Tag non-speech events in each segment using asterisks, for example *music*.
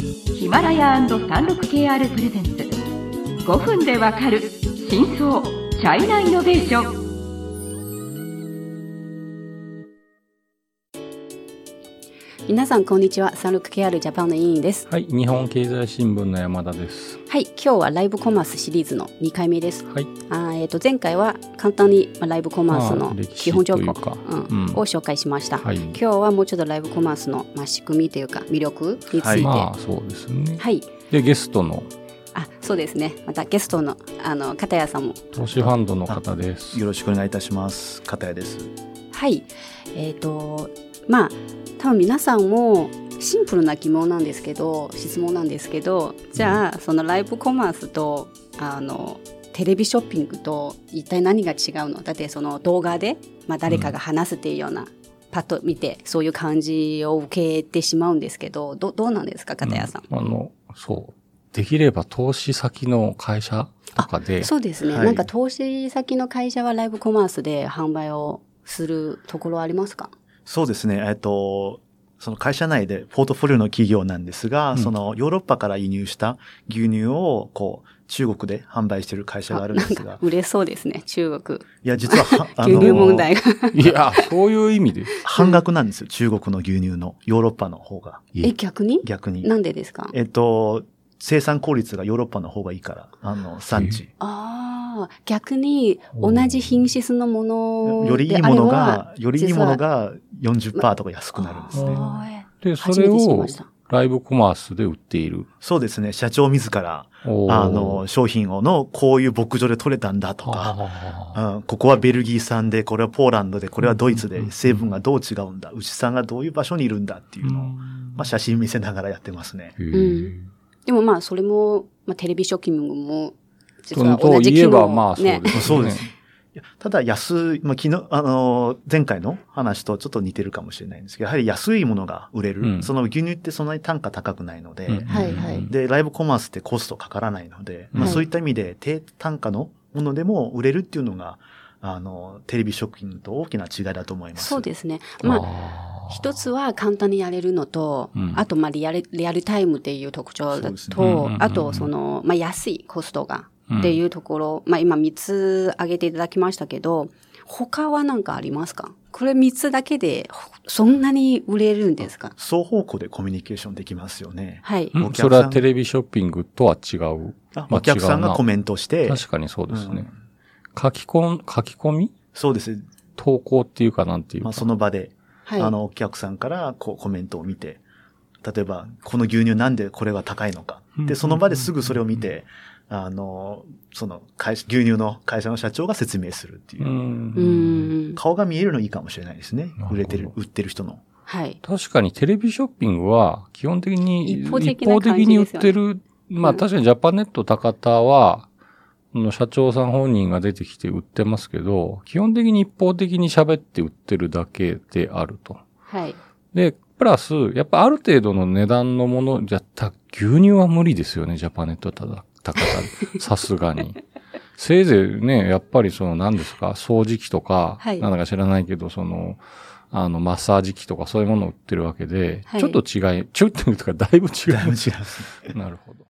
ヒマラヤ &36KR プレゼンツ。5分でわかる真相チャイナイノベーション。皆さんこんにちは。サンルク KR ジャパンの委員です。はい、日本経済新聞の山田です。はい今日はライブコマースシリーズの2回目です。はい、あーえー、と前回は簡単にまあライブコマースの基本情報、うかうんうん。を紹介しました、はい。今日はもうちょっとライブコマースの、まあ、仕組みというか魅力について、はい。まあそうですね。でゲストの？あそうですね。またゲストのあの片谷さんも。投資ファンドの方です。よろしくお願いいたします。片谷です。はい。えっ、とまあ多分皆さんもシンプルな疑問なんですけど質問なんですけどじゃあそのライブコマースとあのテレビショッピングと一体何が違うの？だってその動画で、まあ、誰かが話すっていうような、パッと見てそういう感じを受けてしまうんですけどどどうなんですか片谷さん？うん。あのそう。できれば投資先の会社とかで、そうですね、はい。なんか投資先の会社はライブコマースで販売をするところありますか？そうですね。えっと、その会社内でポートフォリオの企業なんですが、うんそのヨーロッパから輸入した牛乳をこう中国で販売している会社があるんですが、嬉しそうですね中国いや実はは *laughs* あ牛乳問題がいやそういう意味で半額なんですよ。中国の牛乳のヨーロッパの方がえ逆に？逆に。なんでですか？えっと、生産効率がヨーロッパの方がいいから、あの、産地。ああ逆に同じ品質のものよりいいであればものが、よりいいものが40%とか安くなるんですね。でそ初めれをライブコマースで売っている。そうですね。社長自ら、あの、商品をの、こういう牧場で取れたんだとか、はあうん、ここはベルギー産で、これはポーランドで、これはドイツでうん、成分がどう違うんだ、牛さんがどういう場所にいるんだっていうのを、うんまあ、写真見せながらやってますね。へーでもまあそれも、まあ、テレビショッキングも実とは同じ機能まあそうねです、そうです。いやただ安い、まあ、昨日、あのー前回の話とちょっと似てるかもしれないんですけど、やはり安いものが売れる。うん。その牛乳ってそんなに単価高くないので、うん。はいはい。で、ライブコマースってコストかからないので、まあ、はい。そういった意味で低単価のものでも売れるっていうのが、あの、テレビショッピングと大きな違いだと思います。そうですね。まあ一つは簡単にやれるのと、うん。あとまあリアルリアルタイムっていう特徴だそうですね。と、うんうんうんうん。あとその、まあ、安いコストがうんっていうところ、まあ今3つ挙げていただきましたけど、他は何かありますか？これ3つだけでほそんなに売れるんですか？双方向でコミュニケーションできますよね。はい。んお客さんそれはテレビショッピングとは違う。まああお客さんがコメントして、確かにそうですね。うん書き込ん、書き込み？そうです。投稿っていうかなんていうか。まあ、その場で、はい。あの、お客さんからこうコメントを見て、例えば、この牛乳なんでこれが高いのか。うんで、その場ですぐそれを見て、あの、その会社、牛乳の会社の社長が説明するっていうう。んうーん。顔が見えるのいいかもしれないですね売れてる、売ってる人の。はい。確かにテレビショッピングは基本的に一方的な感じに売ってる。まあうん確かにジャパネット高田は、あの社長さん本人が出てきて売ってますけど、基本的に一方的に喋って売ってるだけであると。はい。で、プラス、やっぱある程度の値段のものじゃった、牛乳は無理ですよね、ジャパネットただ、高田で。さすがに。せいぜいね、やっぱりその何ですか、掃除機とか、はいなんだか知らないけど、その、あの、マッサージ機とかそういうものを売ってるわけで、はいちょっと違い、ちょっというか、だいぶ違う。だいぶ違いますね。なるほど。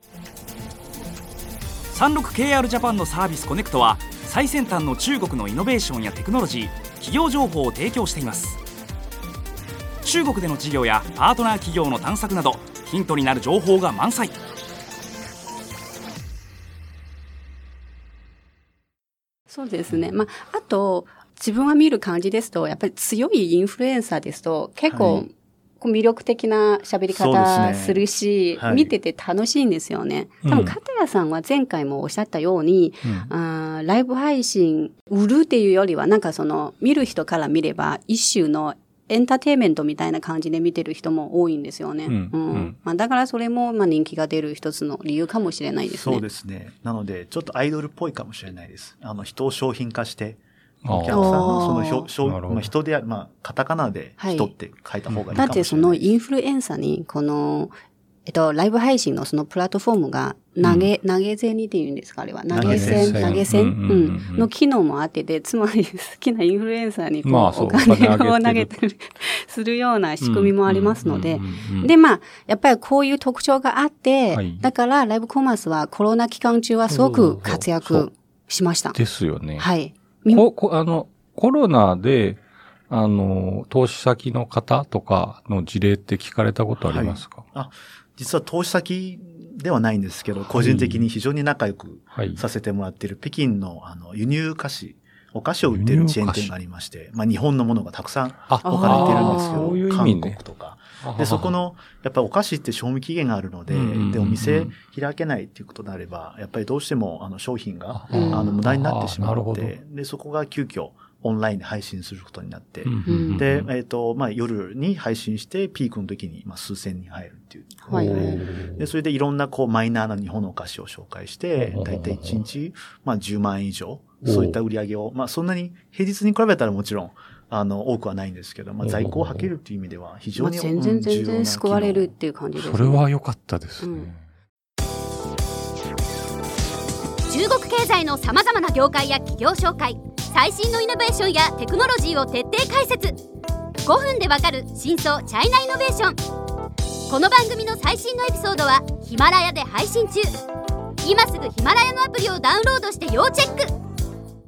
36KR ジャパンのサービスコネクトは最先端の中国のイノベーションやテクノロジー企業情報を提供しています中国での事業やパートナー企業の探索などヒントになる情報が満載そうですね。まあ、あと、自分が見る感じですと、やっぱり強いインフルエンサーですと、結構、はい。魅力的な喋り方でするし、はい。見てて楽しいんですよね。多分、うん片谷さんは前回もおっしゃったように、うん。あーライブ配信、売るっていうよりは、なんかその、見る人から見れば、一種のエンターテインメントみたいな感じで見てる人も多いんですよね。うんうんまあ、だからそれも、まあ、人気が出る一つの理由かもしれないですね。そうですね。なので、ちょっとアイドルっぽいかもしれないです。あの、人を商品化して、お客さんのその表、商まあ、人である、まあ、カタカナではい人って書いた方がいいかもしれないだってそのインフルエンサーに、この、えっと、ライブ配信のそのプラットフォームが投げ、投げ銭っていうんですかあれは。投げ銭、投げ銭。ううんんうんうん。うん。の機能もあってて、つまり *laughs* 好きなインフルエンサーにこう、まあそう。お金を投げてる、*laughs* するような仕組みもありますので。うん、うんうんうんで、まあ、やっぱりこういう特徴があって、はい。だからライブコマースはコロナ期間中はすごく活躍しました。ですよね。はい。みここあの、コロナで、あの、投資先の方とかの事例って聞かれたことありますか？実は投資先ではないんですけど、個人的に非常に仲良くはい。させてもらっている北京のあの輸入菓子、お菓子を売ってるチェーン店がありまして、まあ日本のものがたくさんあ置かれてるんですけど、韓国。とか。で、そこ、の、やっぱりお菓子って賞味期限があるので、で、お店開けないっていうことであれば、やっぱりどうしてもあの商品が、うん。あの無駄になってしまあーなるほど。って、で、そこが急遽オンラインで配信することになって、うんうんうん。で、えっ、と、まあ夜に配信して、ピークの時に、まあ数千人入るっていう。はいはい。で、それでいろんなこうマイナーな日本のお菓子を紹介してお、だいたい。1日、まあ10万円以上、そういった売り上げを、まあそんなに平日に比べたらもちろん、あの、多くはないんですけど、まあ在庫をはけるっていう意味では非常まあに、全然全然救われるっうていう感じです、ね。それは良かったですね。うん。中国経済のさまざまな業界や企業紹介最新のイノベーションやテクノロジーを徹底解説5分でわかる真相チャイナイノベーションこの番組の最新のエピソードはヒマラヤで配信中今すぐヒマラヤのアプリをダウンロードして要チェック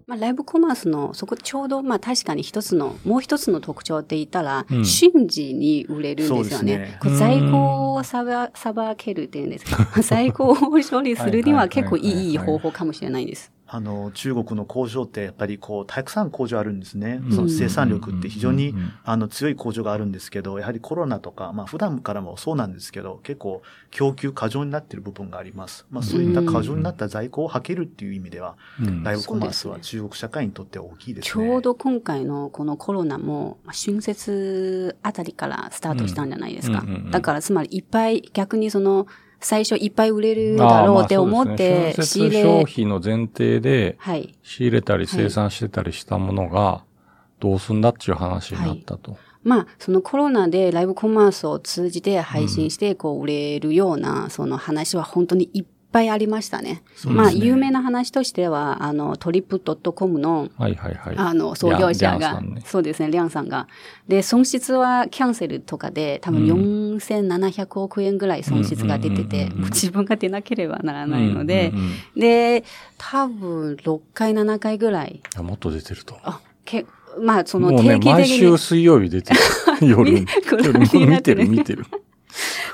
まあ、ライブコマースの、そこちょうど、まあ確かに一つの、もう一つの特徴って言ったら、うん瞬時に売れるんですよね。ねこう在庫をさば、さばけるっていうんですか。*laughs* 在庫を処理するには結構いい方法かもしれないです。あの、中国の工場ってやっぱりこう、たくさん工場あるんですね。うんその生産力って非常にあの、強い工場があるんですけど、やはりコロナとか、まあ普段からもそうなんですけど、結構供給過剰になっている部分があります。まあそういった過剰になった在庫をはけるっていう意味では、うんライブコマースは中国社会にとって大きいですちね。ょうど今回のこのコロナも、まあ春節あたりからスタートしたんじゃないですか。だからつまりいっぱい、逆にその、最初いっぱい売れるだろうって思って、仕入まあそうですね春節消れ、費の前提ではい。仕入れたり生産してたりしたものがどうすんだっていう話になったと。まあ、そのコロナでライブコマースを通じて配信して、こう、売れるような、その話は本当にいっぱいありましたね。ねまあ、有名な話としては、あの、トリップドットコムの、はいはいはい。あの、創業者が、ねそうですね、リャンさんが。で、損失はキャンセルとかで、多分うん4700億円ぐらい損失が出てて、自分が出なければならないのでで、多分6回、7回ぐらい、やもっと出てると。あ、け、まあ、その定期的に。毎週水曜日出てる。*laughs* 夜夜見てる見てる。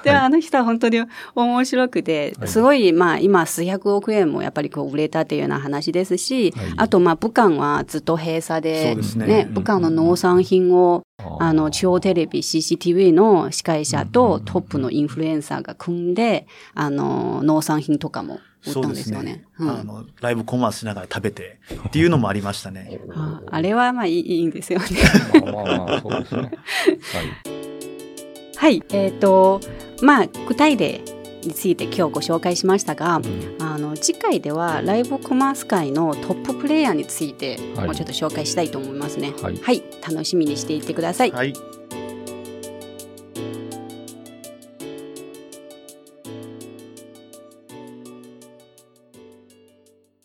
で、はいあの人は本当に面白くて、はいすごい、まあ、今、数百億円もやっぱりこう売れたっていうような話ですし、はいあと、まあ、武漢はずっと閉鎖で、ね武漢の農産品を、あの、中央テレビ CCTV の司会者とトップのインフルエンサーが組んで、あの、農産品とかも売ったんですよね。うんあの、ライブコマースしながら食べてっていうのもありましたね。ああれはまあいいいいんですよね。まあまあまあ、そうですね。*laughs* はい。はい。えっ、と、まあ、具体例について今日ご紹介しましたが、うんあの次回ではライブコマース界のトッププレイヤーについてはいもうちょっと紹介したいと思いますね。はい楽しみにしていってください。はい。